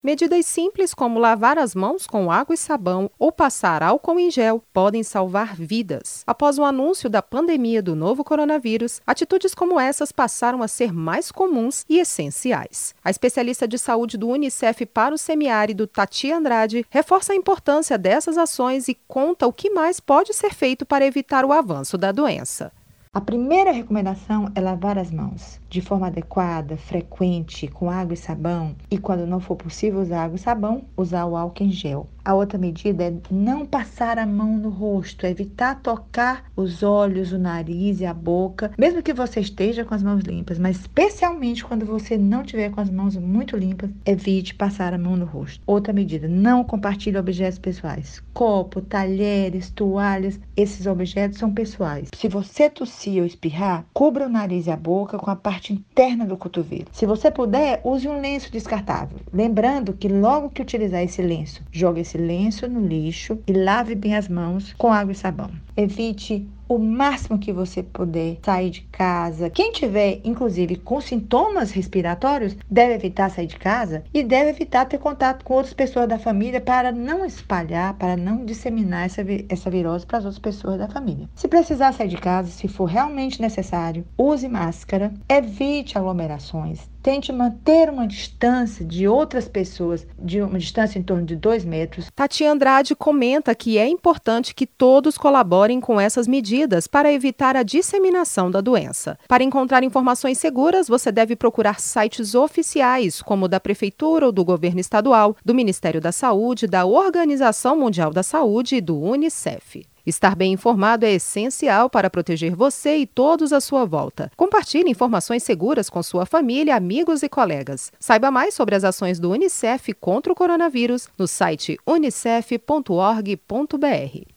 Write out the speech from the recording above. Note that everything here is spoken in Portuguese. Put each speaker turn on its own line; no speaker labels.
Medidas simples como lavar as mãos com água e sabão ou passar álcool em gel podem salvar vidas. Após o anúncio da pandemia do novo coronavírus, atitudes como essas passaram a ser mais comuns e essenciais. A especialista de saúde do Unicef para o semiárido, Tati Andrade, reforça a importância dessas ações e conta o que mais pode ser feito para evitar o avanço da doença.
A primeira recomendação é lavar as mãos de forma adequada, frequente, com água e sabão, e quando não for possível usar água e sabão, usar o álcool em gel. A outra medida é não passar a mão no rosto, evitar tocar os olhos, o nariz e a boca, mesmo que você esteja com as mãos limpas, mas especialmente quando você não tiver com as mãos muito limpas, evite passar a mão no rosto. Outra medida, não compartilhe objetos pessoais. Copo, talheres, toalhas, esses objetos são pessoais. Se você tossir ou espirrar, cubra o nariz e a boca com a parte interna do cotovelo. Se você puder, use um lenço descartável. Lembrando que logo que utilizar esse lenço, jogue esse lenço no lixo e lave bem as mãos com água e sabão. Evite o máximo que você puder sair de casa. Quem tiver, inclusive, com sintomas respiratórios, deve evitar sair de casa e deve evitar ter contato com outras pessoas da família para não espalhar, para não disseminar essa, essa virose para as outras pessoas da família. Se precisar sair de casa, se for realmente necessário, use máscara, evite aglomerações, tente manter uma distância de outras pessoas, de uma distância em torno de dois metros.
Tati Andrade comenta que é importante que todos colaborem com essas medidas para evitar a disseminação da doença. Para encontrar informações seguras, você deve procurar sites oficiais, como o da Prefeitura ou do Governo Estadual, do Ministério da Saúde, da Organização Mundial da Saúde e do Unicef. Estar bem informado é essencial para proteger você e todos à sua volta. Compartilhe informações seguras com sua família, amigos e colegas. Saiba mais sobre as ações do Unicef contra o coronavírus no site unicef.org.br.